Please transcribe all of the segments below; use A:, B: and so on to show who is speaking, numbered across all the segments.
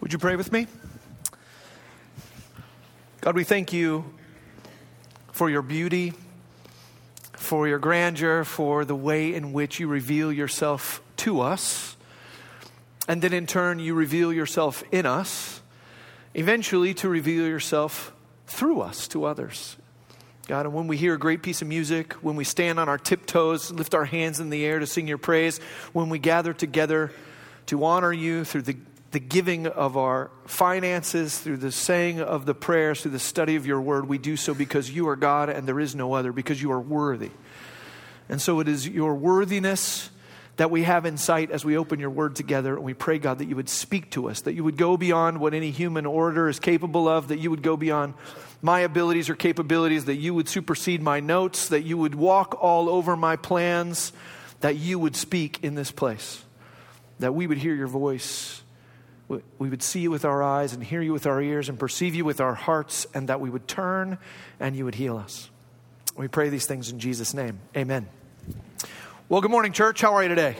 A: Would you pray with me? God, we thank you for your beauty, for your grandeur, for the way in which you reveal yourself to us. And then in turn, you reveal yourself in us, eventually to reveal yourself through us to others. God, and when we hear a great piece of music, when we stand on our tiptoes, lift our hands in the air to sing your praise, when we gather together to honor you through the, the giving of our finances, through the saying of the prayers, through the study of your word, we do so because you are God and there is no other, because you are worthy. And so it is your worthiness that we have in sight as we open your word together. And we pray, God, that you would speak to us, that you would go beyond what any human orator is capable of, that you would go beyond my abilities or capabilities, that you would supersede my notes, that you would walk all over my plans, that you would speak in this place, that we would hear your voice. We would see you with our eyes and hear you with our ears and perceive you with our hearts, and that we would turn and you would heal us. We pray these things in Jesus' name. Amen. Well, good morning, church. How are you today?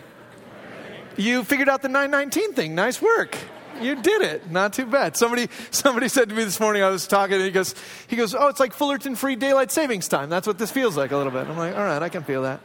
A: You figured out the 919 thing. Nice work you did it. Not too bad. Somebody, somebody said to me this morning, I was talking, and he goes, he goes, oh, it's like Fullerton free daylight savings time. That's what this feels like a little bit. I'm like, all right, I can feel that.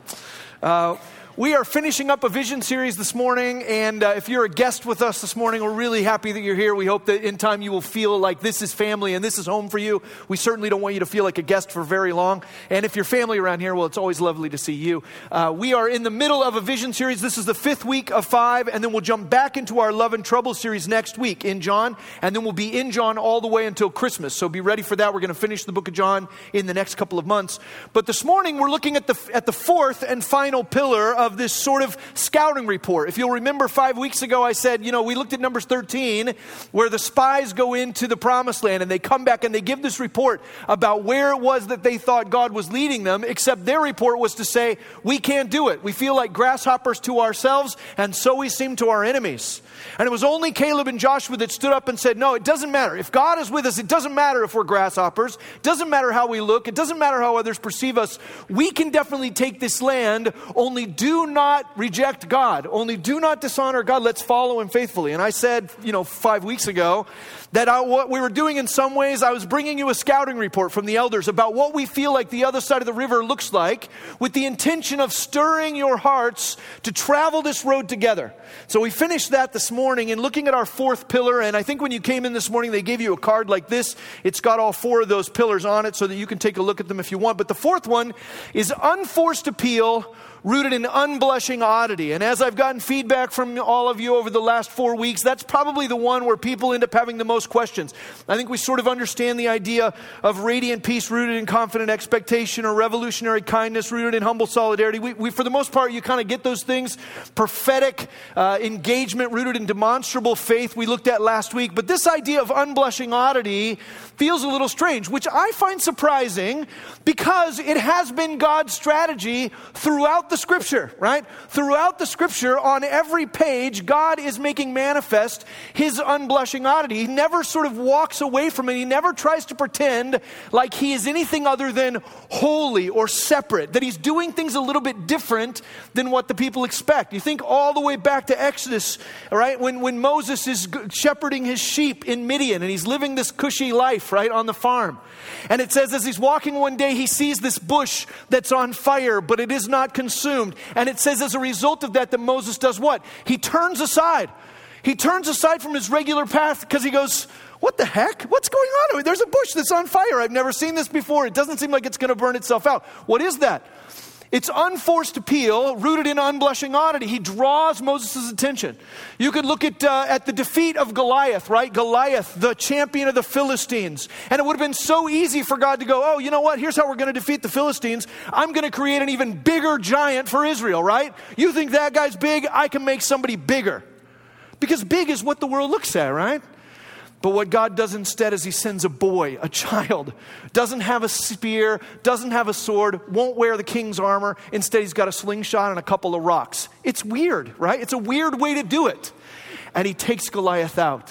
A: Uh, we are finishing up a vision series this morning, and uh, if you're a guest with us this morning, we're really happy that you're here. We hope that in time you will feel like this is family and this is home for you. We certainly don't want you to feel like a guest for very long. And if you're family around here, well, it's always lovely to see you. Uh, we are in the middle of a vision series. This is the fifth week of five, and then we'll jump back into our Love and Trouble series next week in John, and then we'll be in John all the way until Christmas. So be ready for that. We're going to finish the book of John in the next couple of months. But this morning, we're looking at the, at the fourth and final pillar of this sort of scouting report. If you'll remember five weeks ago, I said, you know, we looked at Numbers 13, where the spies go into the promised land and they come back and they give this report about where it was that they thought God was leading them, except their report was to say, we can't do it. We feel like grasshoppers to ourselves, and so we seem to our enemies. And it was only Caleb and Joshua that stood up and said, No, it doesn't matter. If God is with us, it doesn't matter if we're grasshoppers. It doesn't matter how we look. It doesn't matter how others perceive us. We can definitely take this land, only do not reject God. Only do not dishonor God. Let's follow Him faithfully. And I said, you know, five weeks ago that I, what we were doing in some ways, I was bringing you a scouting report from the elders about what we feel like the other side of the river looks like with the intention of stirring your hearts to travel this road together. So we finished that this morning and looking at our fourth pillar. And I think when you came in this morning, they gave you a card like this. It's got all four of those pillars on it so that you can take a look at them if you want. But the fourth one is unforced appeal rooted in unblushing oddity. And as I've gotten feedback from all of you over the last four weeks, that's probably the one where people end up having the most questions. I think we sort of understand the idea of radiant peace rooted in confident expectation or revolutionary kindness rooted in humble solidarity. We, we for the most part, you kind of get those things. Prophetic uh, engagement rooted in demonstrable faith, we looked at last week. But this idea of unblushing oddity feels a little strange, which I find surprising because it has been God's strategy throughout the scripture, right? Throughout the scripture, on every page, God is making manifest his unblushing oddity. He never sort of walks away from it. He never tries to pretend like he is anything other than holy or separate, that he's doing things a little bit different than what the people expect. You think all the way back to Exodus, right? When, when Moses is shepherding his sheep in Midian and he's living this cushy life, right, on the farm. And it says, as he's walking one day, he sees this bush that's on fire, but it is not consumed. And it says, as a result of that, that Moses does what? He turns aside. He turns aside from his regular path because he goes, What the heck? What's going on? There's a bush that's on fire. I've never seen this before. It doesn't seem like it's going to burn itself out. What is that? It's unforced appeal rooted in unblushing oddity. He draws Moses' attention. You could look at, uh, at the defeat of Goliath, right? Goliath, the champion of the Philistines. And it would have been so easy for God to go, oh, you know what? Here's how we're going to defeat the Philistines. I'm going to create an even bigger giant for Israel, right? You think that guy's big? I can make somebody bigger. Because big is what the world looks at, right? But what God does instead is He sends a boy, a child, doesn't have a spear, doesn't have a sword, won't wear the king's armor. Instead, he's got a slingshot and a couple of rocks. It's weird, right? It's a weird way to do it. and he takes Goliath out.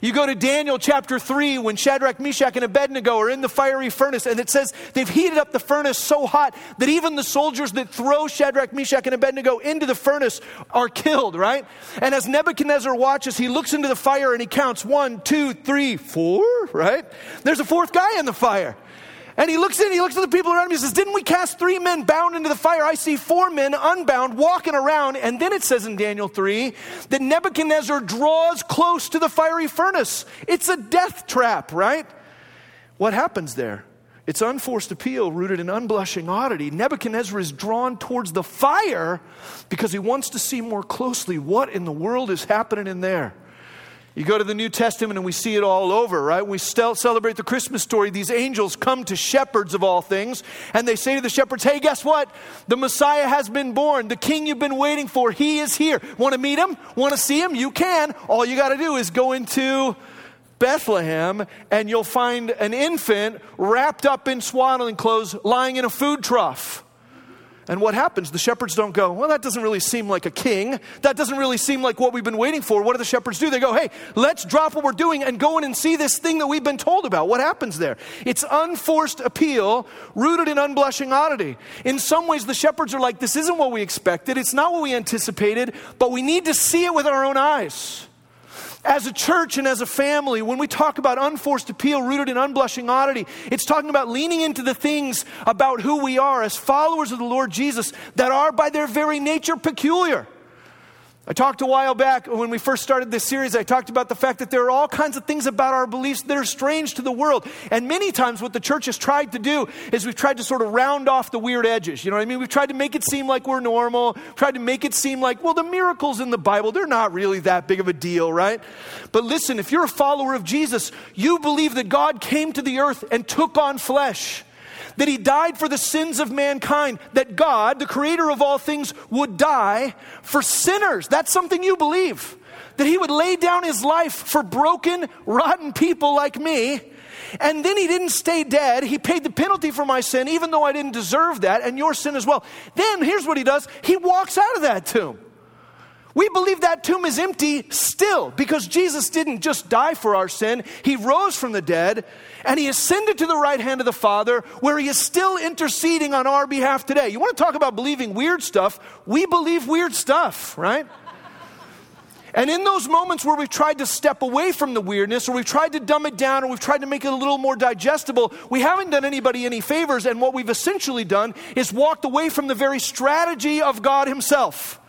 A: You go to Daniel chapter 3 when Shadrach, Meshach, and Abednego are in the fiery furnace, and it says they've heated up the furnace so hot that even the soldiers that throw Shadrach, Meshach, and Abednego into the furnace are killed, right? And as Nebuchadnezzar watches, he looks into the fire and he counts one, two, three, four, right? There's a fourth guy in the fire. And he looks in, he looks at the people around him, he says, Didn't we cast three men bound into the fire? I see four men unbound walking around. And then it says in Daniel 3 that Nebuchadnezzar draws close to the fiery furnace. It's a death trap, right? What happens there? It's unforced appeal rooted in unblushing oddity. Nebuchadnezzar is drawn towards the fire because he wants to see more closely what in the world is happening in there. You go to the New Testament and we see it all over, right? We still celebrate the Christmas story. These angels come to shepherds of all things, and they say to the shepherds, Hey, guess what? The Messiah has been born. The king you've been waiting for, he is here. Want to meet him? Want to see him? You can. All you got to do is go into Bethlehem, and you'll find an infant wrapped up in swaddling clothes lying in a food trough. And what happens? The shepherds don't go, well, that doesn't really seem like a king. That doesn't really seem like what we've been waiting for. What do the shepherds do? They go, hey, let's drop what we're doing and go in and see this thing that we've been told about. What happens there? It's unforced appeal rooted in unblushing oddity. In some ways, the shepherds are like, this isn't what we expected. It's not what we anticipated, but we need to see it with our own eyes. As a church and as a family, when we talk about unforced appeal rooted in unblushing oddity, it's talking about leaning into the things about who we are as followers of the Lord Jesus that are by their very nature peculiar. I talked a while back when we first started this series, I talked about the fact that there are all kinds of things about our beliefs that are strange to the world. And many times, what the church has tried to do is we've tried to sort of round off the weird edges. You know what I mean? We've tried to make it seem like we're normal, tried to make it seem like, well, the miracles in the Bible, they're not really that big of a deal, right? But listen, if you're a follower of Jesus, you believe that God came to the earth and took on flesh that he died for the sins of mankind, that God, the creator of all things, would die for sinners. That's something you believe. That he would lay down his life for broken, rotten people like me. And then he didn't stay dead. He paid the penalty for my sin, even though I didn't deserve that, and your sin as well. Then here's what he does he walks out of that tomb. We believe that tomb is empty still because Jesus didn't just die for our sin. He rose from the dead and he ascended to the right hand of the Father where he is still interceding on our behalf today. You want to talk about believing weird stuff? We believe weird stuff, right? And in those moments where we've tried to step away from the weirdness, or we've tried to dumb it down, or we've tried to make it a little more digestible, we haven't done anybody any favors. And what we've essentially done is walked away from the very strategy of God Himself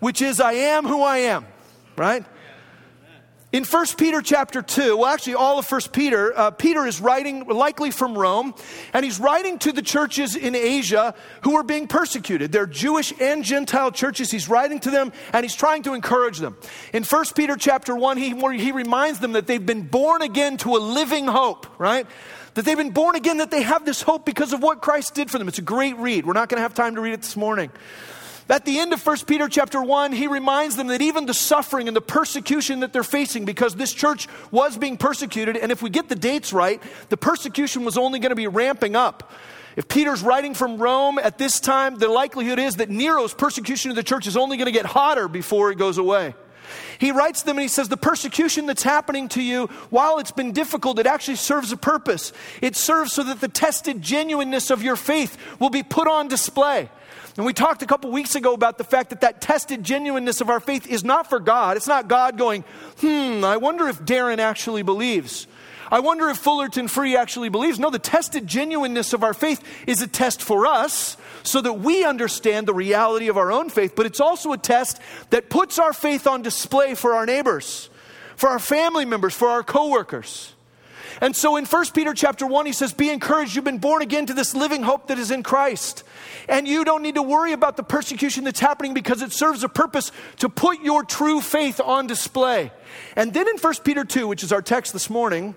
A: which is I am who I am, right? In 1 Peter chapter 2, well, actually, all of 1 Peter, uh, Peter is writing likely from Rome, and he's writing to the churches in Asia who are being persecuted. They're Jewish and Gentile churches. He's writing to them, and he's trying to encourage them. In 1 Peter chapter 1, he, he reminds them that they've been born again to a living hope, right? That they've been born again, that they have this hope because of what Christ did for them. It's a great read. We're not going to have time to read it this morning. At the end of 1 Peter chapter 1, he reminds them that even the suffering and the persecution that they're facing, because this church was being persecuted, and if we get the dates right, the persecution was only going to be ramping up. If Peter's writing from Rome at this time, the likelihood is that Nero's persecution of the church is only going to get hotter before it goes away. He writes them and he says, The persecution that's happening to you, while it's been difficult, it actually serves a purpose. It serves so that the tested genuineness of your faith will be put on display. And we talked a couple weeks ago about the fact that that tested genuineness of our faith is not for God. It's not God going, hmm, I wonder if Darin actually believes. I wonder if Fullerton Free actually believes. No, the tested genuineness of our faith is a test for us so that we understand the reality of our own faith, but it's also a test that puts our faith on display for our neighbors, for our family members, for our coworkers. And so in 1 Peter chapter 1, he says, Be encouraged, you've been born again to this living hope that is in Christ. And you don't need to worry about the persecution that's happening because it serves a purpose to put your true faith on display. And then in 1 Peter 2, which is our text this morning,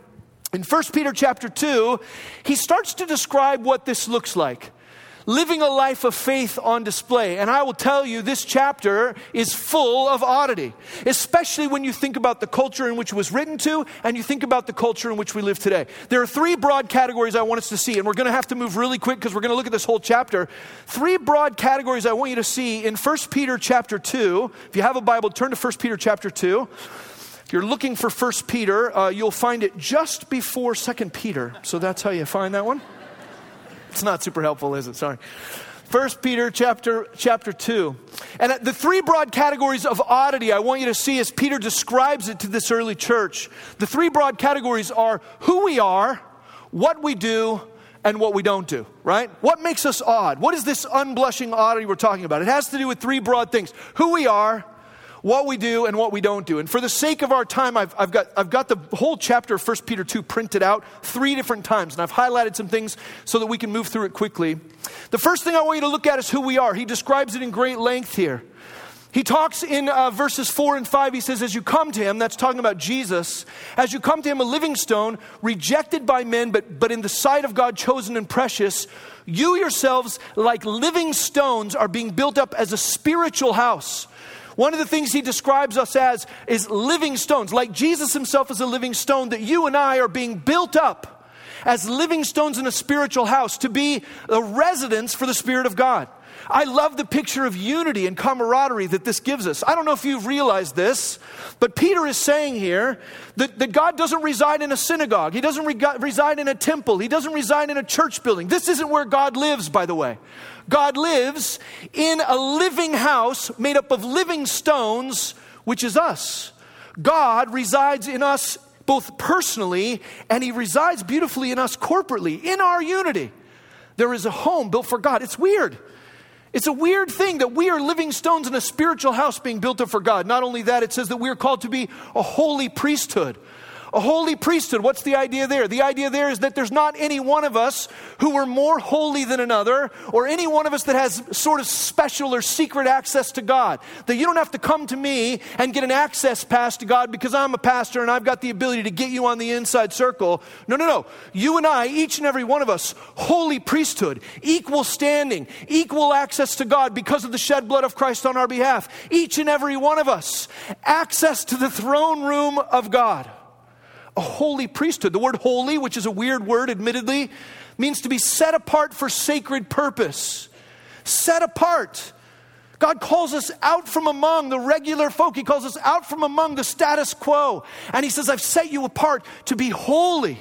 A: in 1 Peter chapter 2, he starts to describe what this looks like. Living a life of faith on display. And I will tell you, this chapter is full of oddity, especially when you think about the culture in which it was written to and you think about the culture in which we live today. There are three broad categories I want us to see, and we're going to have to move really quick because we're going to look at this whole chapter. Three broad categories I want you to see in 1 Peter chapter 2. If you have a Bible, turn to 1 Peter chapter 2. If you're looking for 1 Peter, uh, you'll find it just before 2 Peter. So that's how you find that one. It's not super helpful, is it? Sorry. First Peter chapter, chapter 2. And the three broad categories of oddity I want you to see as Peter describes it to this early church. The three broad categories are who we are, what we do, and what we don't do, right? What makes us odd? What is this unblushing oddity we're talking about? It has to do with three broad things who we are, what we do and what we don't do. And for the sake of our time, I've, I've, got, I've got the whole chapter of 1 Peter 2 printed out three different times, and I've highlighted some things so that we can move through it quickly. The first thing I want you to look at is who we are. He describes it in great length here. He talks in uh, verses 4 and 5, he says, As you come to him, that's talking about Jesus, as you come to him, a living stone, rejected by men, but, but in the sight of God, chosen and precious, you yourselves, like living stones, are being built up as a spiritual house one of the things he describes us as is living stones, like Jesus himself is a living stone, that you and I are being built up as living stones in a spiritual house to be a residence for the Spirit of God. I love the picture of unity and camaraderie that this gives us. I don't know if you've realized this, but Peter is saying here that, that God doesn't reside in a synagogue. He doesn't re- reside in a temple. He doesn't reside in a church building. This isn't where God lives, by the way. God lives in a living house made up of living stones, which is us. God resides in us both personally and He resides beautifully in us corporately, in our unity. There is a home built for God. It's weird. It's a weird thing that we are living stones in a spiritual house being built up for God. Not only that, it says that we are called to be a holy priesthood. A holy priesthood, what's the idea there? The idea there is that there's not any one of us who are more holy than another, or any one of us that has sort of special or secret access to God. That you don't have to come to me and get an access pass to God because I'm a pastor and I've got the ability to get you on the inside circle. No, no, no. You and I, each and every one of us, holy priesthood, equal standing, equal access to God because of the shed blood of Christ on our behalf. Each and every one of us, access to the throne room of God a holy priesthood. The word holy, which is a weird word, admittedly, means to be set apart for sacred purpose. Set apart. God calls us out from among the regular folk. He calls us out from among the status quo. And He says, I've set you apart to be holy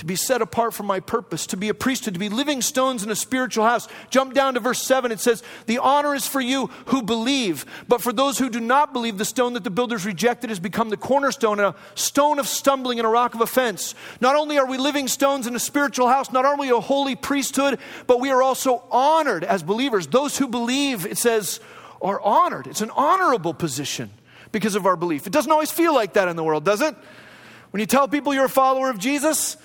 A: to be set apart for my purpose, to be a priesthood, to be living stones in a spiritual house. Jump down to verse 7. It says, The honor is for you who believe, but for those who do not believe, the stone that the builders rejected has become the cornerstone, and a stone of stumbling and a rock of offense. Not only are we living stones in a spiritual house, not only a holy priesthood, but we are also honored as believers. Those who believe, it says, are honored. It's an honorable position because of our belief. It doesn't always feel like that in the world, does it? When you tell people you're a follower of Jesus,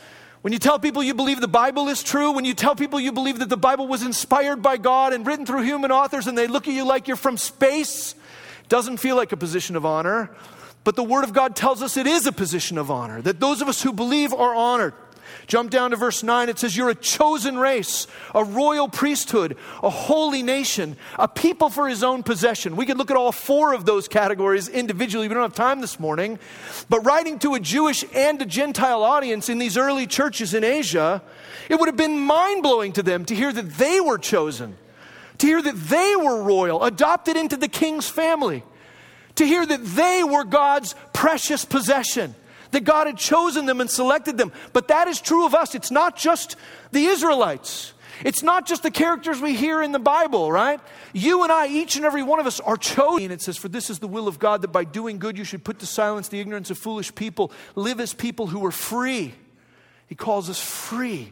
A: when you tell people you believe the Bible is true, when you tell people you believe that the Bible was inspired by God and written through human authors and they look at you like you're from space, doesn't feel like a position of honor. But the Word of God tells us it is a position of honor, that those of us who believe are honored. Jump down to verse 9. It says, You're a chosen race, a royal priesthood, a holy nation, a people for his own possession. We could look at all four of those categories individually. We don't have time this morning. But writing to a Jewish and a Gentile audience in these early churches in Asia, it would have been mind blowing to them to hear that they were chosen, to hear that they were royal, adopted into the king's family, to hear that they were God's precious possession that God had chosen them and selected them. But that is true of us. It's not just the Israelites. It's not just the characters we hear in the Bible, right? You and I, each and every one of us, are chosen. It says, For this is the will of God, that by doing good you should put to silence the ignorance of foolish people, live as people who are free. He calls us free.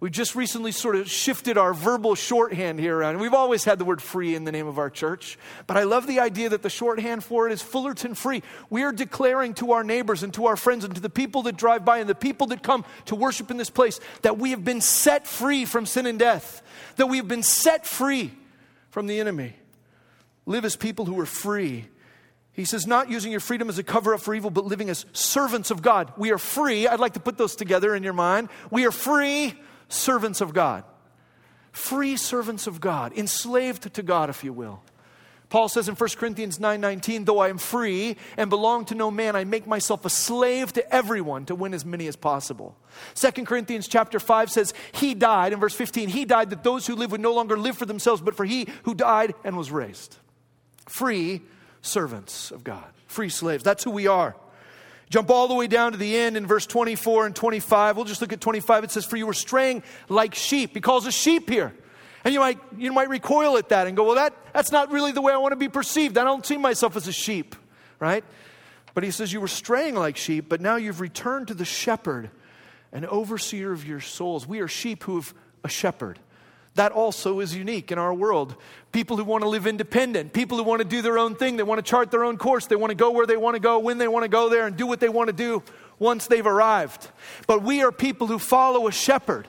A: We've just recently sort of shifted our verbal shorthand here around. We've always had the word free in the name of our church, but I love the idea that the shorthand for it is Fullerton free. We are declaring to our neighbors and to our friends and to the people that drive by and the people that come to worship in this place that we have been set free from sin and death, that we have been set free from the enemy. Live as people who are free. He says, not using your freedom as a cover up for evil, but living as servants of God. We are free. I'd like to put those together in your mind. We are free servants of God. free servants of God, enslaved to God, if you will. Paul says in 1 Corinthians 9:19, though I am free and belong to no man, I make myself a slave to everyone to win as many as possible. 2 Corinthians chapter 5 says, He died, in verse 15, He died that those who live would no longer live for themselves, but for He who died and was raised. Free servants of God, free slaves. That's who we are. Jump all the way down to the end in verse 24 and 25. We'll just look at 25. It says, For you were straying like sheep. He calls us sheep here. And you might, you might recoil at that and go, well, that, that's not really the way I want to be perceived. I don't see myself as a sheep, right? But he says, You were straying like sheep, but now you've returned to the shepherd, an overseer of your souls. We are sheep who have a shepherd. That also is unique in our world. People who want to live independent, people who want to do their own thing, they want to chart their own course, they want to go where they want to go, when they want to go there, and do what they want to do once they've arrived. But we are people who follow a shepherd.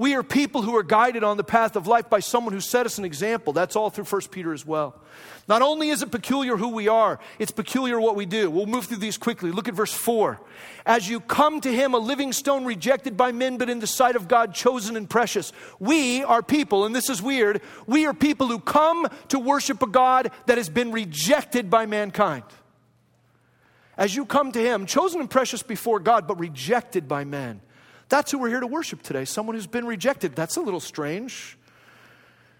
A: We are people who are guided on the path of life by someone who set us an example. That's all through 1 Peter as well. Not only is it peculiar who we are, it's peculiar what we do. We'll move through these quickly. Look at verse 4. As you come to him, a living stone rejected by men, but in the sight of God, chosen and precious. We are people, and this is weird, we are people who come to worship a God that has been rejected by mankind. As you come to him, chosen and precious before God, but rejected by men. That's who we're here to worship today, someone who's been rejected. That's a little strange.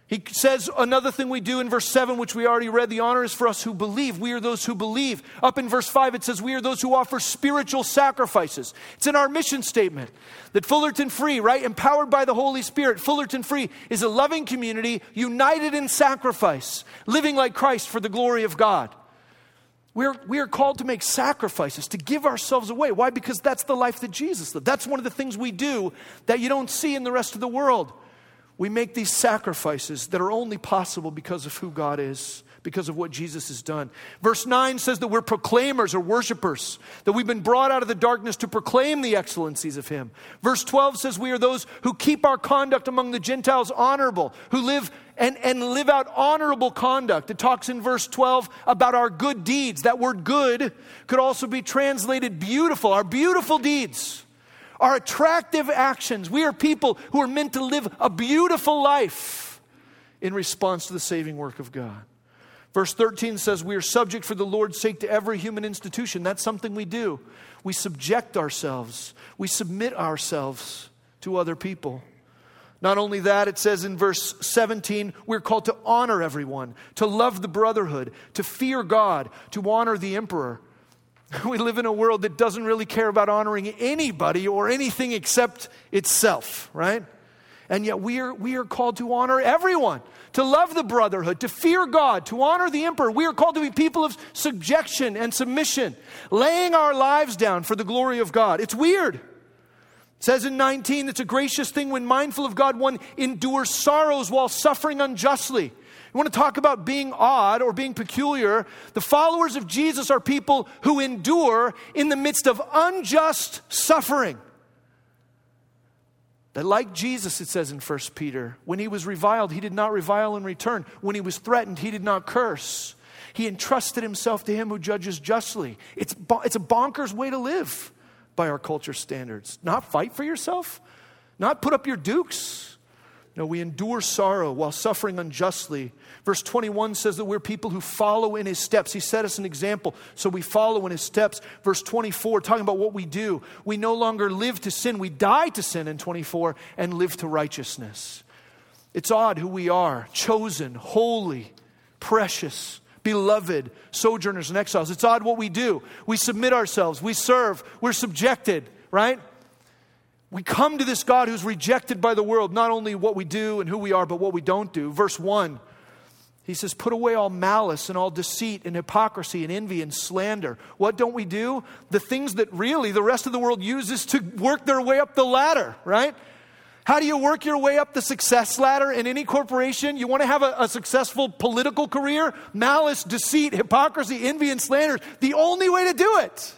A: He says another thing we do in verse 7, which we already read the honor is for us who believe. We are those who believe. Up in verse 5, it says we are those who offer spiritual sacrifices. It's in our mission statement that Fullerton Free, right, empowered by the Holy Spirit, Fullerton Free is a loving community united in sacrifice, living like Christ for the glory of God. We're, we are called to make sacrifices, to give ourselves away. Why? Because that's the life that Jesus lived. That's one of the things we do that you don't see in the rest of the world. We make these sacrifices that are only possible because of who God is because of what Jesus has done. Verse 9 says that we're proclaimers or worshipers, that we've been brought out of the darkness to proclaim the excellencies of Him. Verse 12 says we are those who keep our conduct among the Gentiles honorable, who live and, and live out honorable conduct. It talks in verse 12 about our good deeds. That word good could also be translated beautiful, our beautiful deeds. Our attractive actions. We are people who are meant to live a beautiful life in response to the saving work of God. Verse 13 says, We are subject for the Lord's sake to every human institution. That's something we do. We subject ourselves, we submit ourselves to other people. Not only that, it says in verse 17, we're called to honor everyone, to love the brotherhood, to fear God, to honor the emperor. We live in a world that doesn't really care about honoring anybody or anything except itself, right? And yet we are, we are called to honor everyone, to love the brotherhood, to fear God, to honor the emperor. We are called to be people of subjection and submission, laying our lives down for the glory of God. It's weird. It says in 19, it's a gracious thing when mindful of God, one endures sorrows while suffering unjustly. You want to talk about being odd or being peculiar? The followers of Jesus are people who endure in the midst of unjust suffering. That, like Jesus, it says in 1 Peter, when he was reviled, he did not revile in return. When he was threatened, he did not curse. He entrusted himself to him who judges justly. It's, it's a bonkers way to live by our culture standards. Not fight for yourself, not put up your dukes. No, we endure sorrow while suffering unjustly Verse 21 says that we're people who follow in his steps. He set us an example, so we follow in his steps. Verse 24, talking about what we do. We no longer live to sin, we die to sin in 24 and live to righteousness. It's odd who we are chosen, holy, precious, beloved, sojourners and exiles. It's odd what we do. We submit ourselves, we serve, we're subjected, right? We come to this God who's rejected by the world, not only what we do and who we are, but what we don't do. Verse 1 he says, Put away all malice and all deceit and hypocrisy and envy and slander. What don't we do? The things that really the rest of the world uses to work their way up the ladder, right? How do you work your way up the success ladder in any corporation? You want to have a, a, successful political career? Malice, deceit, hypocrisy, envy, and slander. The only way to do it.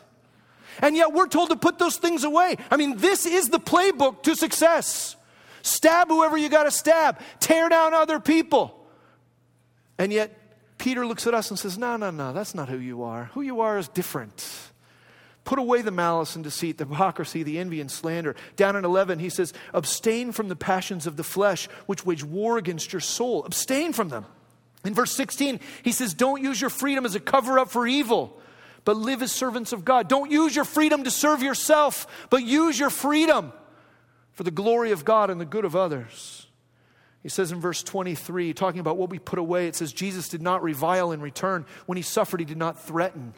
A: And yet we're told to put those things away. I mean, this is the playbook to success. Stab whoever you got to stab, tear down other people. And yet, Peter looks at us and says, No, no, no, that's not who you are. Who you are is different. Put away the malice and deceit, the hypocrisy, the envy and slander. Down in 11, he says, Abstain from the passions of the flesh, which wage war against your soul. Abstain from them. In verse 16, he says, Don't use your freedom as a cover up for evil, but live as servants of God. Don't use your freedom to serve yourself, but use your freedom for the glory of God and the good of others. He says in verse 23, talking about what we put away, it says, Jesus did not revile in return. When he suffered, he did not threaten.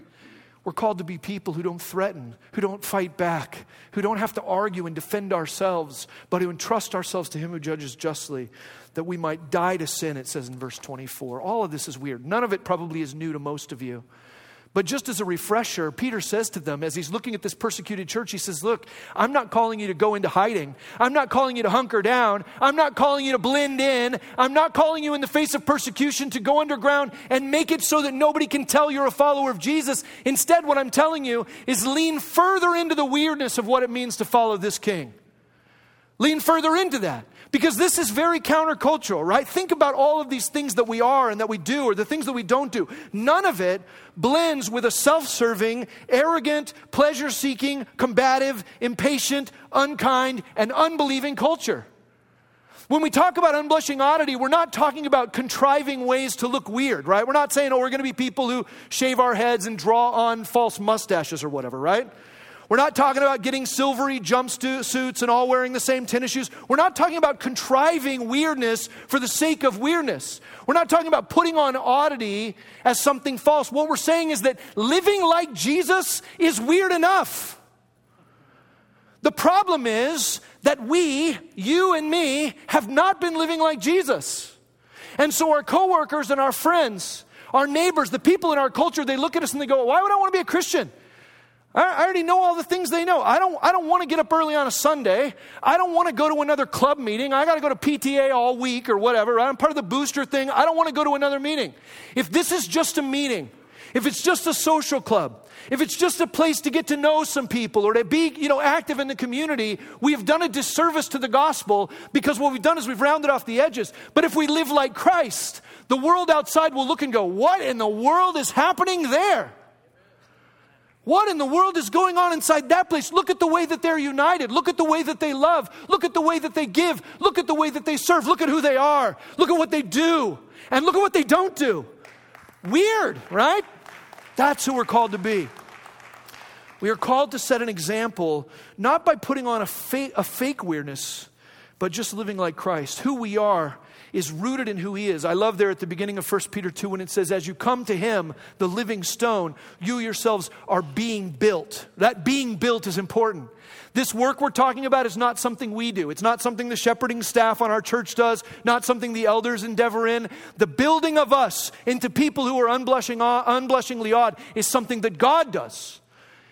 A: We're called to be people who don't threaten, who don't fight back, who don't have to argue and defend ourselves, but who entrust ourselves to Him who judges justly, that we might die to sin, it says in verse 24. All of this is weird. None of it probably is new to most of you. But just as a refresher, Peter says to them as he's looking at this persecuted church, he says, Look, I'm not calling you to go into hiding. I'm not calling you to hunker down. I'm not calling you to blend in. I'm not calling you in the face of persecution to go underground and make it so that nobody can tell you're a follower of Jesus. Instead, what I'm telling you is lean further into the weirdness of what it means to follow this king. Lean further into that. Because this is very countercultural, right? Think about all of these things that we are and that we do, or the things that we don't do. None of it blends with a self serving, arrogant, pleasure seeking, combative, impatient, unkind, and unbelieving culture. When we talk about unblushing oddity, we're not talking about contriving ways to look weird, right? We're not saying, oh, we're going to be people who shave our heads and draw on false mustaches or whatever, right? We're not talking about getting silvery jumpsuits and all wearing the same tennis shoes. We're not talking about contriving weirdness for the sake of weirdness. We're not talking about putting on oddity as something false. What we're saying is that living like Jesus is weird enough. The problem is that we, you and me, have not been living like Jesus. And so our coworkers and our friends, our neighbors, the people in our culture, they look at us and they go, Why would I want to be a Christian? I already know all the things they know. I don't, I don't want to get up early on a Sunday. I don't want to go to another club meeting. I got to go to PTA all week or whatever. I'm part of the booster thing. I don't want to go to another meeting. If this is just a meeting, if it's just a social club, if it's just a place to get to know some people or to be, you know, active in the community, we have done a disservice to the gospel because what we've done is we've rounded off the edges. But if we live like Christ, the world outside will look and go, what in the world is happening there? What in the world is going on inside that place? Look at the way that they're united. Look at the way that they love. Look at the way that they give. Look at the way that they serve. Look at who they are. Look at what they do. And look at what they don't do. Weird, right? That's who we're called to be. We are called to set an example, not by putting on a fake, a fake weirdness, but just living like Christ. Who we are is rooted in who he is. I love there at the beginning of 1 Peter 2 when it says, As you come to him, the living stone, you yourselves are being built. That being built is important. This work we're talking about is not something we do. It's not something the shepherding staff on our church does, not something the elders endeavor in. The building of us into people who are unblushing, uh, unblushingly odd is something that God does.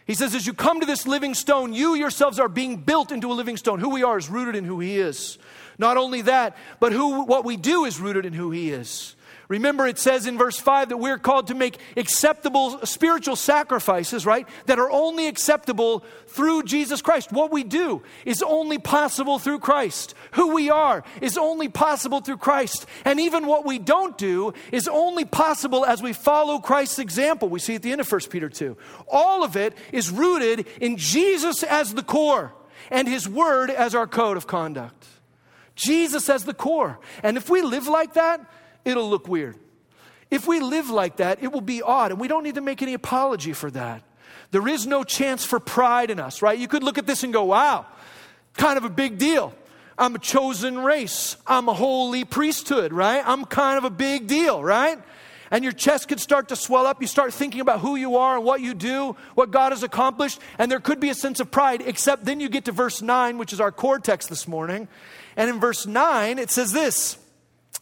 A: He says, as you come to this living stone, you yourselves are being built into a living stone. Who we are is rooted in who He is. Not only that, but who, what we do is rooted in who He is. Remember, it says in verse 5 that we're called to make acceptable spiritual sacrifices, right? That are only acceptable through Jesus Christ. What we do is only possible through Christ. Who we are is only possible through Christ. And even what we don't do is only possible as we follow Christ's example. We see at the end of 1 Peter 2. All of it is rooted in Jesus as the core and His Word as our code of conduct. Jesus as the core. And if we live like that, it'll look weird. If we live like that, it will be odd, and we don't need to make any apology for that. There is no chance for pride in us, right? You could look at this and go, wow, kind of a big deal. I'm a chosen race. I'm a holy priesthood, right? I'm kind of a big deal, right? And your chest could start to swell up. You start thinking about who you are and what you do, what God has accomplished, and there could be a sense of pride, except then you get to verse 9, which is our core text this morning. And in verse 9, it says this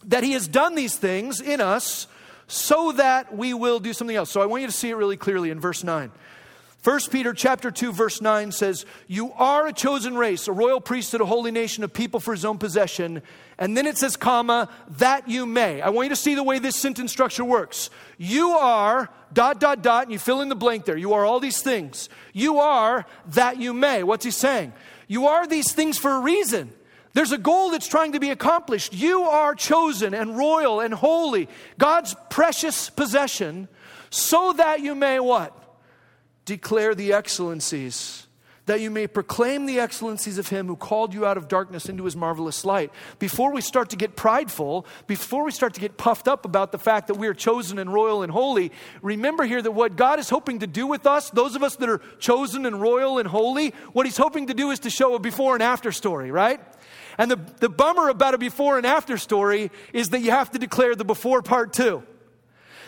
A: that he has done these things in us so that we will do something else. So I want you to see it really clearly in verse 9. 1 Peter chapter 2 verse 9 says, "You are a chosen race, a royal priesthood, a holy nation, a people for his own possession." And then it says, comma, "that you may." I want you to see the way this sentence structure works. You are dot dot dot and you fill in the blank there. You are all these things. You are that you may. What's he saying? You are these things for a reason. There's a goal that's trying to be accomplished. You are chosen and royal and holy, God's precious possession, so that you may what? declare the excellencies that you may proclaim the excellencies of him who called you out of darkness into his marvelous light. Before we start to get prideful, before we start to get puffed up about the fact that we are chosen and royal and holy, remember here that what God is hoping to do with us, those of us that are chosen and royal and holy, what he's hoping to do is to show a before and after story, right? And the, the bummer about a before and after story is that you have to declare the before part too.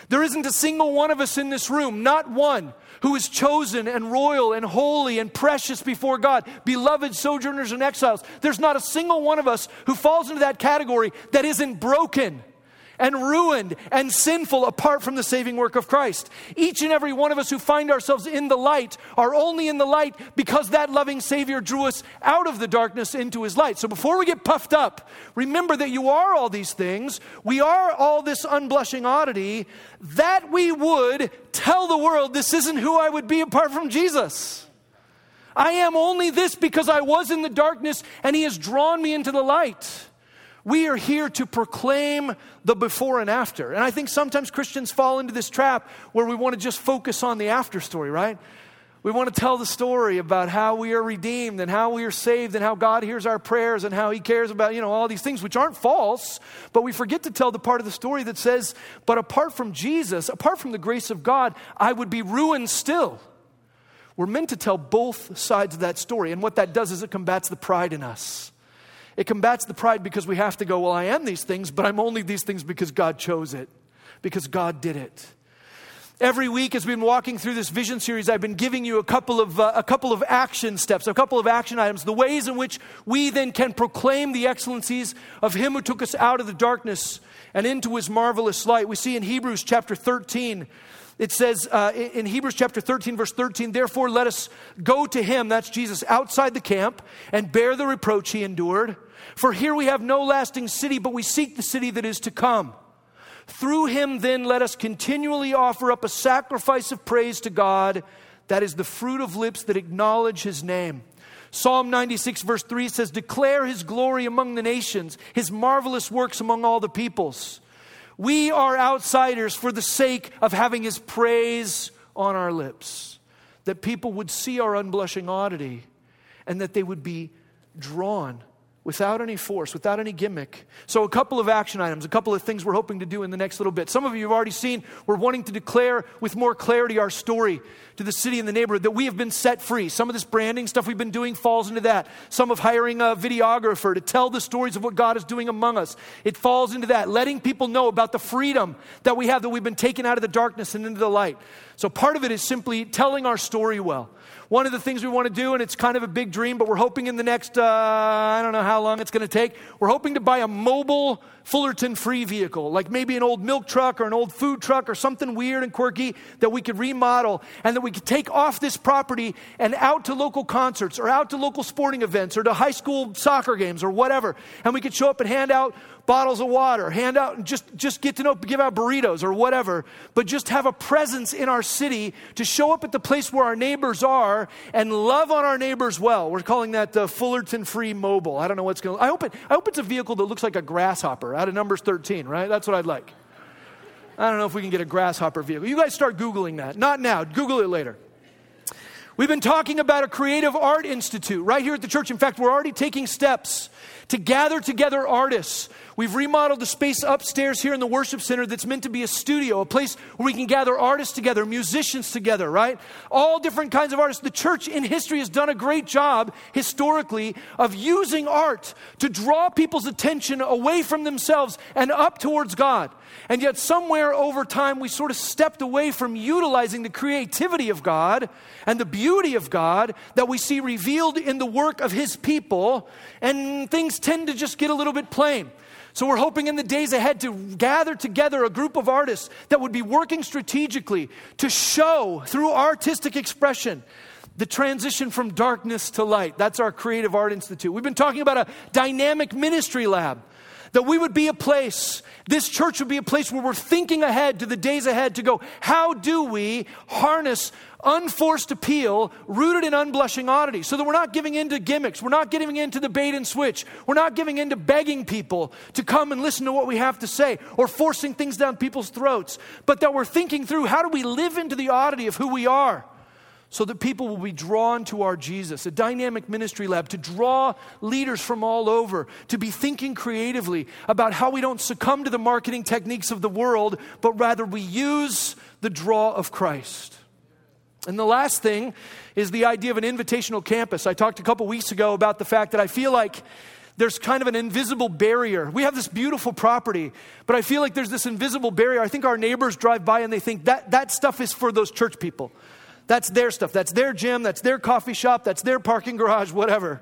A: There isn't a single one of us in this room, not one, who is chosen and royal and holy and precious before God, beloved sojourners and exiles. There's not a single one of us who falls into that category that isn't broken and ruined and sinful apart from the saving work of Christ. Each and every one of us who find ourselves in the light are only in the light because that loving Savior drew us out of the darkness into His light. So before we get puffed up, remember that you are all these things. We are all this unblushing oddity that we would tell the world this isn't who I would be apart from Jesus. I am only this because I was in the darkness and He has drawn me into the light. We are here to proclaim the before and after. And I think sometimes Christians fall into this trap where we want to just focus on the after story, right? We want to tell the story about how we are redeemed and how we are saved and how God hears our prayers and how He cares about, you know, all these things which aren't false, but we forget to tell the part of the story that says, but apart from Jesus, apart from the grace of God, I would be ruined still. We're meant to tell both sides of that story. And what that does is it combats the pride in us. It combats the pride because we have to go, well, I am these things, but I'm only these things because God chose it, because God did it. Every week, as we've been walking through this vision series, I've been giving you a couple of, uh, a couple of action steps, a couple of action items, the ways in which we then can proclaim the excellencies of Him who took us out of the darkness and into His marvelous light. We see in Hebrews chapter 13, it says uh, in Hebrews chapter 13, verse 13, therefore let us go to him, that's Jesus, outside the camp and bear the reproach he endured. For here we have no lasting city, but we seek the city that is to come. Through him, then, let us continually offer up a sacrifice of praise to God, that is the fruit of lips that acknowledge his name. Psalm 96, verse 3 says, Declare his glory among the nations, his marvelous works among all the peoples. We are outsiders for the sake of having His praise on our lips. That people would see our unblushing oddity and that they would be drawn without any force, without any gimmick. So, a couple of action items, a couple of things we're hoping to do in the next little bit. Some of you have already seen we're wanting to declare with more clarity our story to the city and the neighborhood that we have been set free. Some of this branding stuff we've been doing falls into that. Some of hiring a videographer to tell the stories of what God is doing among us. It falls into that. Letting people know about the freedom that we have, that we've been taken out of the darkness and into the light. So, part of it is simply telling our story well. One of the things we want to do, and it's kind of a big dream, but we're hoping in the next, uh, I don't know how long it's going to take, we're hoping to buy a mobile Fullerton free vehicle, like maybe an old milk truck or an old food truck or something weird and quirky that we could remodel and that we could take off this property and out to local concerts or out to local sporting events or to high school soccer games or whatever. And we could show up and hand out bottles of water, hand out, and just, just get to know, give out burritos or whatever, but just have a presence in our city to show up at the place where our neighbors are and love on our neighbors well. We're calling that the Fullerton Free Mobile. I don't know what's going to, I hope it, I hope it's a vehicle that looks like a grasshopper out of Numbers 13, right? That's what I'd like. I don't know if we can get a grasshopper vehicle. You guys start Googling that. Not now, Google it later. We've been talking about a creative art institute right here at the church. In fact, we're already taking steps to gather together artists. We've remodeled the space upstairs here in the worship center that's meant to be a studio, a place where we can gather artists together, musicians together, right? All different kinds of artists. The church in history has done a great job historically of using art to draw people's attention away from themselves and up towards God. And yet, somewhere over time, we sort of stepped away from utilizing the creativity of God and the beauty of God that we see revealed in the work of His people, and things tend to just get a little bit plain. So, we're hoping in the days ahead to gather together a group of artists that would be working strategically to show through artistic expression the transition from darkness to light. That's our Creative Art Institute. We've been talking about a dynamic ministry lab that we would be a place, this church would be a place where we're thinking ahead to the days ahead to go, how do we harness unforced appeal rooted in unblushing oddity so that we're not giving in to gimmicks. We're not giving in to the bait and switch. We're not giving in to begging people to come and listen to what we have to say or forcing things down people's throats, but that we're thinking through how do we live into the oddity of who we are so that people will be drawn to our Jesus, a dynamic ministry lab to draw leaders from all over, to be thinking creatively about how we don't succumb to the marketing techniques of the world, but rather we use the draw of Christ. And the last thing is the idea of an invitational campus. I talked a couple weeks ago about the fact that I feel like there's kind of an invisible barrier. We have this beautiful property, but I feel like there's this invisible barrier. I think our neighbors drive by and they think that that stuff is for those church people. That's their stuff. That's their gym. That's their coffee shop. That's their parking garage, whatever.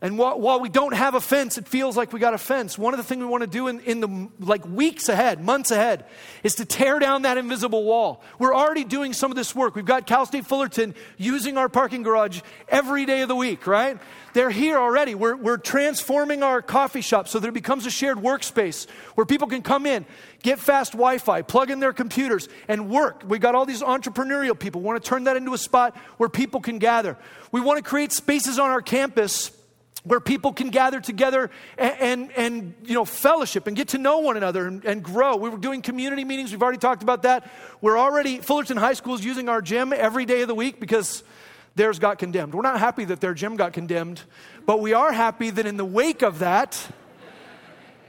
A: And while, while, we don't have a fence, it feels like we got a fence. One of the things we want to do in, in the like weeks ahead, months ahead, is to tear down that invisible wall. We're already doing some of this work. We've got Cal State Fullerton using our parking garage every day of the week, right? They're here already. We're, we're transforming our coffee shop so that it becomes a shared workspace where people can come in, get fast Wi Fi, plug in their computers, and work. We've got all these entrepreneurial people. We want to turn that into a spot where people can gather. We want to create spaces on our campus where people can gather together and, and, and, you know fellowship and get to know one another and, and, grow. We were doing community meetings. We've already talked about that. We're already fullerton high school is using our gym every day of the week because theirs got condemned. We're not happy that their gym got condemned but we are happy that in the wake of that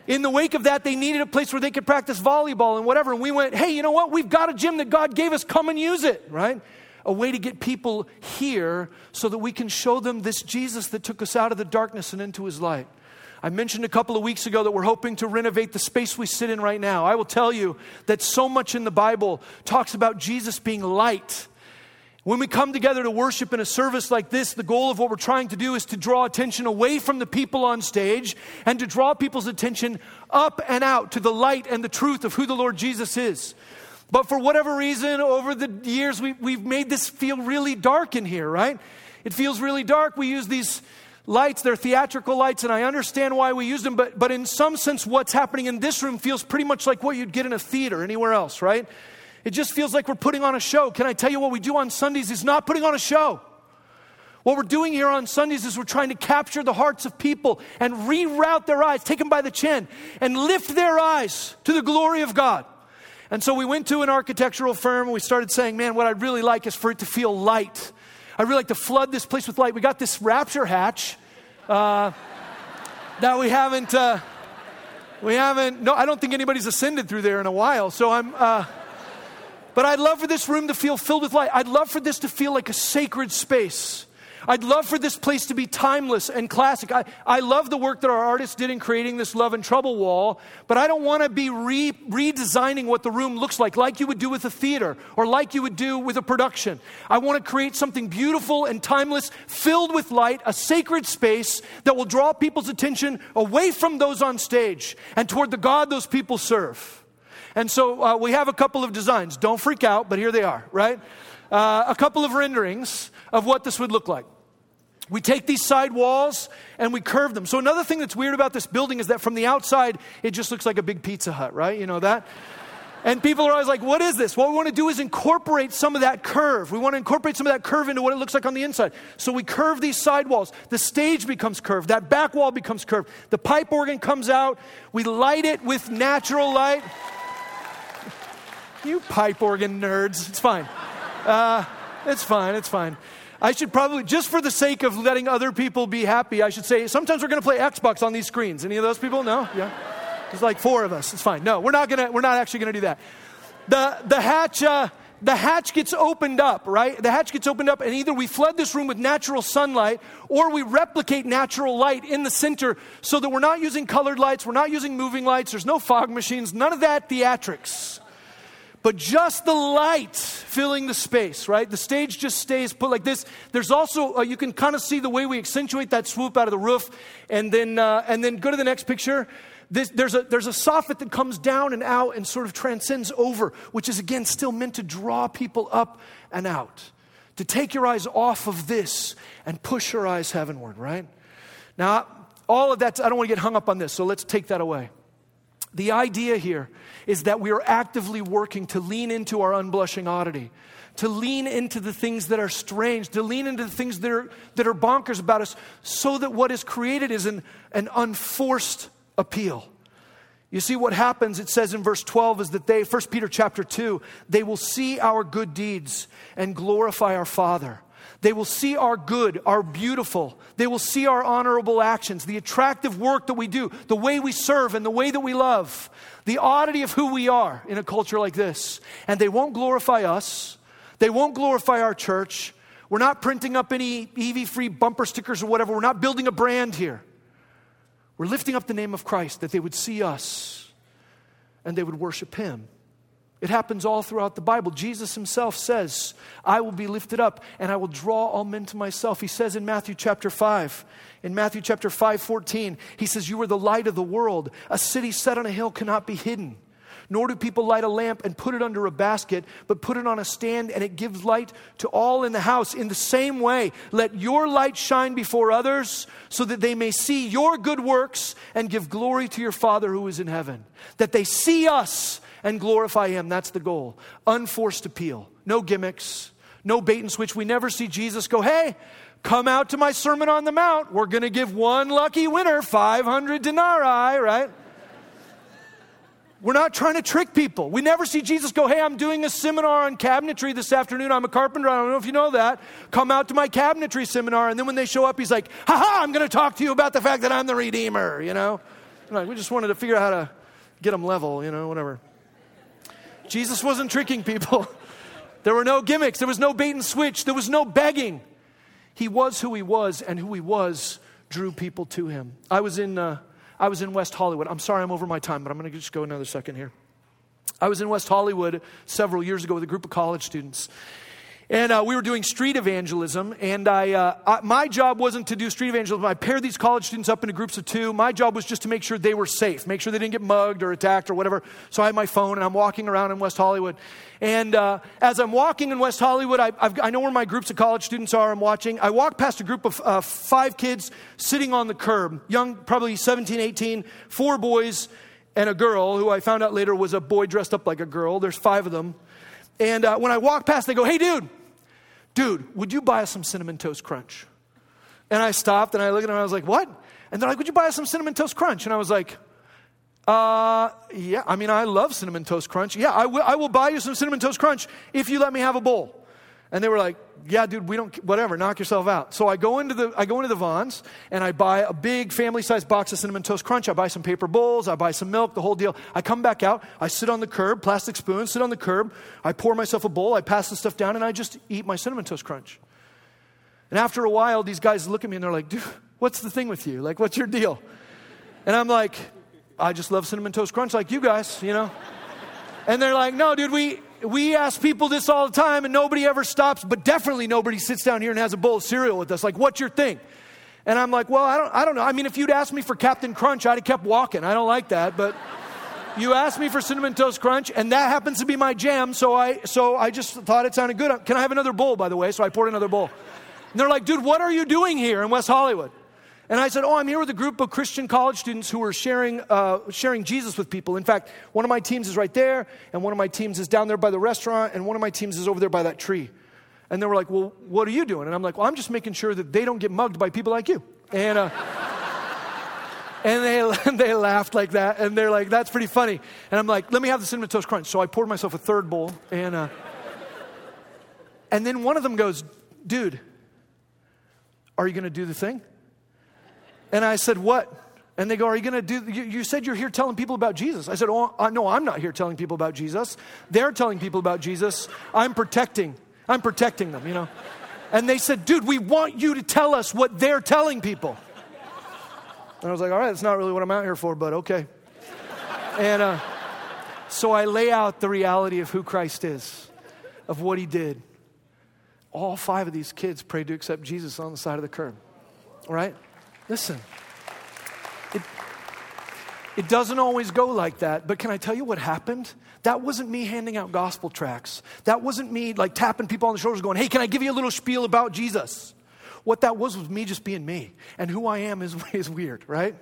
A: in the wake of that they needed a place where they could practice volleyball and whatever. And we went hey you know what? We've got a gym that god gave us. Come and use it right a way to get people here so that we can show them this Jesus that took us out of the darkness and into his light. I mentioned a couple of weeks ago that we're hoping to renovate the space we sit in right now. I will tell you that so much in the Bible talks about Jesus being light. When we come together to worship in a service like this, the goal of what we're trying to do is to draw attention away from the people on stage and to draw people's attention up and out to the light and the truth of who the Lord Jesus is. But for whatever reason, over the years, we, we've made this feel really dark in here, right? It feels really dark. We use these lights, they're theatrical lights, and I understand why we use them, but, but in some sense, what's happening in this room feels pretty much like what you'd get in a theater anywhere else, right? It just feels like we're putting on a show. Can I tell you what we do on Sundays is not putting on a show? What we're doing here on Sundays is we're trying to capture the hearts of people and reroute their eyes, take them by the chin, and lift their eyes to the glory of God. And so we went to an architectural firm and we started saying, man, what I'd really like is for it to feel light. I'd really like to flood this place with light. We got this rapture hatch uh, that we haven't, uh, we haven't, no, I don't think anybody's ascended through there in a while. So I'm, uh, but I'd love for this room to feel filled with light. I'd love for this to feel like a sacred space. I'd love for this place to be timeless and classic. I, I love the work that our artists did in creating this Love and Trouble wall, but I don't want to be re, redesigning what the room looks like, like you would do with a theater or like you would do with a production. I want to create something beautiful and timeless, filled with light, a sacred space that will draw people's attention away from those on stage and toward the God those people serve. And so uh, we have a couple of designs. Don't freak out, but here they are, right? Uh, a couple of renderings of what this would look like. We take these side walls and we curve them. So, another thing that's weird about this building is that from the outside, it just looks like a big Pizza Hut, right? You know that? And people are always like, what is this? What we want to do is incorporate some of that curve. We want to incorporate some of that curve into what it looks like on the inside. So we curve these side walls. The stage becomes curved. That back wall becomes curved. The pipe organ comes out. We light it with natural light. You pipe organ nerds. It's fine. Uh, it's fine. It's fine. I should probably, just for the sake of letting other people be happy, I should say sometimes we're going to play Xbox on these screens. Any of those people? No? Yeah? There's like four of us. It's fine. No, we're not to, we're not actually going to do that. The, the hatch, uh, the hatch gets opened up, right? The hatch gets opened up, and either we flood this room with natural sunlight or we replicate natural light in the center so that we're not using colored lights, we're not using moving lights, there's no fog machines, none of that theatrics but just the light filling the space, right? The stage just stays put like this. There's also, uh, you can kind of see the way we accentuate that swoop out of the roof. And then, uh, and then go to the next picture. This, there's, a, there's a soffit that comes down and out and sort of transcends over, which is again still meant to draw people up and out. To take your eyes off of this and push your eyes heavenward, right? Now, all of that, I don't want to get hung up on this, so let's take that away. The idea here is that we are actively working to lean into our unblushing oddity, to lean into the things that are strange, to lean into the things that are, that are bonkers about us, so that what is created is an, an unforced appeal. You see what happens, it says in verse 12, is that they, 1 Peter chapter 2, they will see our good deeds and glorify our Father. They will see our good, our beautiful. They will see our honorable actions, the attractive work that we do, the way we serve, and the way that we love, the oddity of who we are in a culture like this. And they won't glorify us, they won't glorify our church. We're not printing up any EV free bumper stickers or whatever. We're not building a brand here. We're lifting up the name of Christ that they would see us and they would worship Him. It happens all throughout the Bible. Jesus himself says, I will be lifted up and I will draw all men to myself. He says in Matthew chapter 5, in Matthew chapter 5, 14, he says, You are the light of the world. A city set on a hill cannot be hidden. Nor do people light a lamp and put it under a basket, but put it on a stand and it gives light to all in the house. In the same way, let your light shine before others so that they may see your good works and give glory to your Father who is in heaven. That they see us and glorify Him. That's the goal. Unforced appeal. No gimmicks, no bait and switch. We never see Jesus go, hey, come out to my Sermon on the Mount. We're going to give one lucky winner 500 denarii, right? We're not trying to trick people. We never see Jesus go, Hey, I'm doing a seminar on cabinetry this afternoon. I'm a carpenter. I don't know if you know that. Come out to my cabinetry seminar. And then when they show up, he's like, Ha ha, I'm going to talk to you about the fact that I'm the Redeemer, you know? Like, we just wanted to figure out how to get them level, you know, whatever. Jesus wasn't tricking people. There were no gimmicks, there was no bait and switch, there was no begging. He was who he was, and who he was drew people to him. I was in, uh, I was in West Hollywood. I'm sorry I'm over my time, but I'm going to just go another second here. I was in West Hollywood several years ago with a group of college students. And uh, we were doing street evangelism, and I, uh, I, my job wasn't to do street evangelism. I paired these college students up into groups of two. My job was just to make sure they were safe, make sure they didn't get mugged or attacked or whatever. So I had my phone, and I'm walking around in West Hollywood. And uh, as I'm walking in West Hollywood, I, i know where my groups of college students are. I'm watching. I walk past a group of uh, five kids sitting on the curb, young, probably 17, 18, four boys and a girl who I found out later was a boy dressed up like a girl. There's five of them. And uh, when I walk past, they go, Hey, dude, dude, would you buy us some Cinnamon Toast Crunch? And I stopped and I looked at them and I was like, what? And they're like, would you buy us some Cinnamon Toast Crunch? And I was like, uh, yeah, I mean, I love Cinnamon Toast Crunch. Yeah, I will, I will buy you some Cinnamon Toast Crunch if you let me have a bowl. And they were like, yeah, dude, we don't, whatever, knock yourself out. So I go into the, I go into the Vons and I buy a big family sized box of Cinnamon Toast Crunch. I buy some paper bowls. I buy some milk, the whole deal. I come back out. I sit on the curb, plastic spoon, sit on the curb. I pour myself a bowl. I pass the stuff down and I just eat my Cinnamon Toast Crunch. And after a while, these guys look at me and they're like, dude, what's the thing with you? Like, what's your deal? And I'm like, I just love Cinnamon Toast Crunch like you guys, you know? And they're like, no, dude, we, we ask people this all the time and nobody ever stops, but definitely nobody sits down here and has a bowl of cereal with us. Like, what's your thing? And I'm like, well, I don't, I don't know. I mean, if you'd asked me for Captain Crunch, I'd have kept walking. I don't like that, but you asked me for Cinnamon Toast Crunch, and that happens to be my jam, so I, so I just thought it sounded good. Can I have another bowl, by the way? So I poured another bowl. And they're like, dude, what are you doing here in West Hollywood? And I said, Oh, I'm here with a group of Christian college students who are sharing, uh, sharing Jesus with people. In fact, one of my teams is right there, and one of my teams is down there by the restaurant, and one of my teams is over there by that tree. And they were like, Well, what are you doing? And I'm like, Well, I'm just making sure that they don't get mugged by people like you. And, uh, and they, they laughed like that, and they're like, That's pretty funny. And I'm like, Let me have the Cinnamon Toast Crunch. So I poured myself a third bowl, and, uh, and then one of them goes, Dude, are you going to do the thing? And I said, What? And they go, Are you going to do? You, you, said you're here telling people about Jesus. I said, Oh, uh, no, I'm not here telling people about Jesus. They're telling people about Jesus. I'm protecting. I'm protecting them, you know. And they said, Dude, we want you to tell us what they're telling people. And I was like, All right, that's not really what I'm out here for, but okay. And uh, so I lay out the reality of who Christ is, of what he did. All five of these kids prayed to accept Jesus on the side of the curb, right? Listen, it, it doesn't always go like that, but can I tell you what happened? That wasn't me handing out gospel tracts. That wasn't me like tapping people on the shoulders going, hey, can I give you a little spiel about Jesus? What that was was me just being me. And who I am is, is weird, right?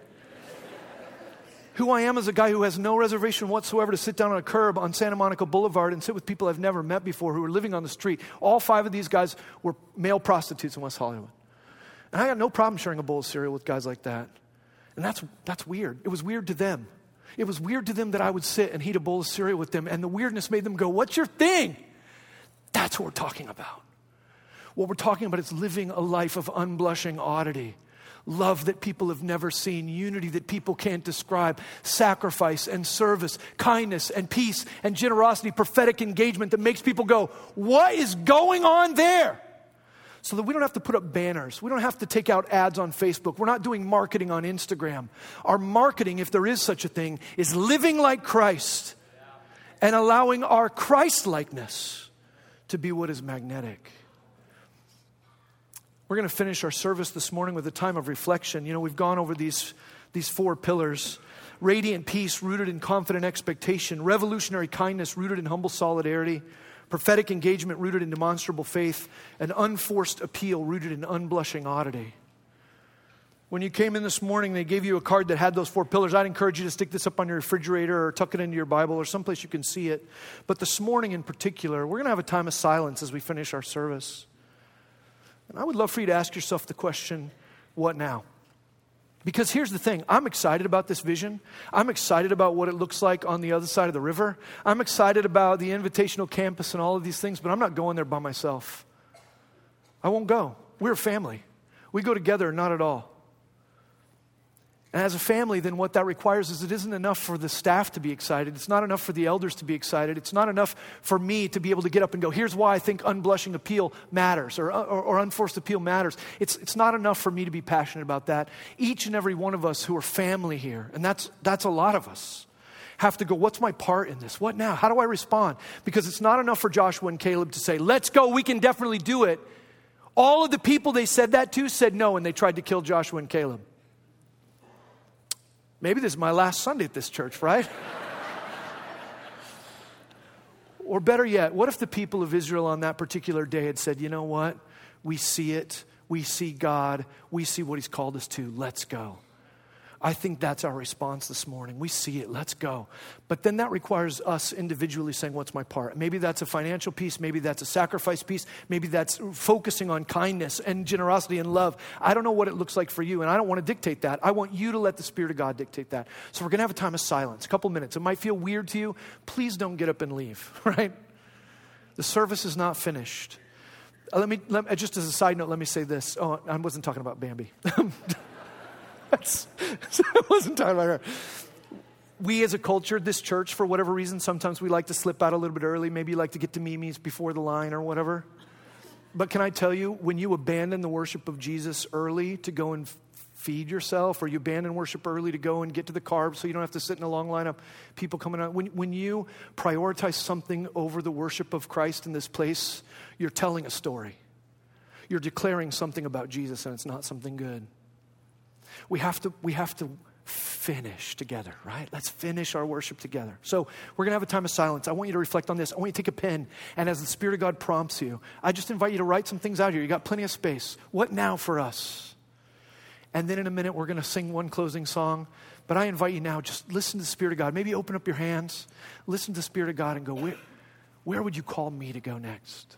A: who I am is a guy who has no reservation whatsoever to sit down on a curb on Santa Monica Boulevard and sit with people I've never met before who are living on the street. All five of these guys were male prostitutes in West Hollywood. And I got no problem sharing a bowl of cereal with guys like that. And that's, that's weird. It was weird to them. It was weird to them that I would sit and eat a bowl of cereal with them, and the weirdness made them go, What's your thing? That's what we're talking about. What we're talking about is living a life of unblushing oddity love that people have never seen, unity that people can't describe, sacrifice and service, kindness and peace and generosity, prophetic engagement that makes people go, What is going on there? So that we don't have to put up banners. We don't have to take out ads on Facebook. We're not doing marketing on Instagram. Our marketing, if there is such a thing, is living like Christ and allowing our Christ likeness to be what is magnetic. We're going to finish our service this morning with a time of reflection. You know, we've gone over these, these four pillars radiant peace rooted in confident expectation, revolutionary kindness rooted in humble solidarity, prophetic engagement rooted in demonstrable faith, and unforced appeal rooted in unblushing oddity. When you came in this morning, they gave you a card that had those four pillars. I'd encourage you to stick this up on your refrigerator or tuck it into your Bible or someplace you can see it. But this morning in particular, we're going to have a time of silence as we finish our service. And I would love for you to ask yourself the question what now? Because here's the thing I'm excited about this vision. I'm excited about what it looks like on the other side of the river. I'm excited about the invitational campus and all of these things, but I'm not going there by myself. I won't go. We're a family. We go together, not at all. And as a family, then what that requires is it isn't enough for the staff to be excited. It's not enough for the elders to be excited. It's not enough for me to be able to get up and go, here's why I think unblushing appeal matters or, uh, or, or, unforced appeal matters. It's, it's not enough for me to be passionate about that. Each and every one of us who are family here, and that's, that's a lot of us, have to go, what's my part in this? What now? How do I respond? Because it's not enough for Joshua and Caleb to say, let's go, we can definitely do it. All of the people they said that to said no, and they tried to kill Joshua and Caleb. Maybe this is my last Sunday at this church, right? or better yet, what if the people of Israel on that particular day had said, you know what? We see it. We see God. We see what He's called us to. Let's go. I think that's our response this morning. We see it, let's go. But then that requires us individually saying, What's my part? Maybe that's a financial piece, maybe that's a sacrifice piece, maybe that's focusing on kindness and generosity and love. I don't know what it looks like for you, and I don't want to dictate that. I want you to let the Spirit of God dictate that. So we're going to have a time of silence, a couple minutes. It might feel weird to you. Please don't get up and leave, right? The service is not finished. Uh, let me, let, just as a side note, let me say this. Oh, I wasn't talking about Bambi. I wasn't talking about her. We as a culture, this church, for whatever reason, sometimes we like to slip out a little bit early. Maybe you like to get to Mimi's before the line or whatever. But can I tell you, when you abandon the worship of Jesus early to go and feed yourself, or you abandon worship early to go and get to the carbs so you don't have to sit in a long line of people coming out, when, when you prioritize something over the worship of Christ in this place, you're telling a story. You're declaring something about Jesus, and it's not something good. We have to, we have to finish together, right? Let's finish our worship together. So we're going to have a time of silence. I want you to reflect on this. I want you to take a pen, and as the Spirit of God prompts you, I just invite you to write some things out here. You got plenty of space. What now for us? And then in a minute, we're going to sing one closing song. But I invite you now, just listen to the Spirit of God. Maybe open up your hands, listen to the Spirit of God, and go, where, where would you call me to go next?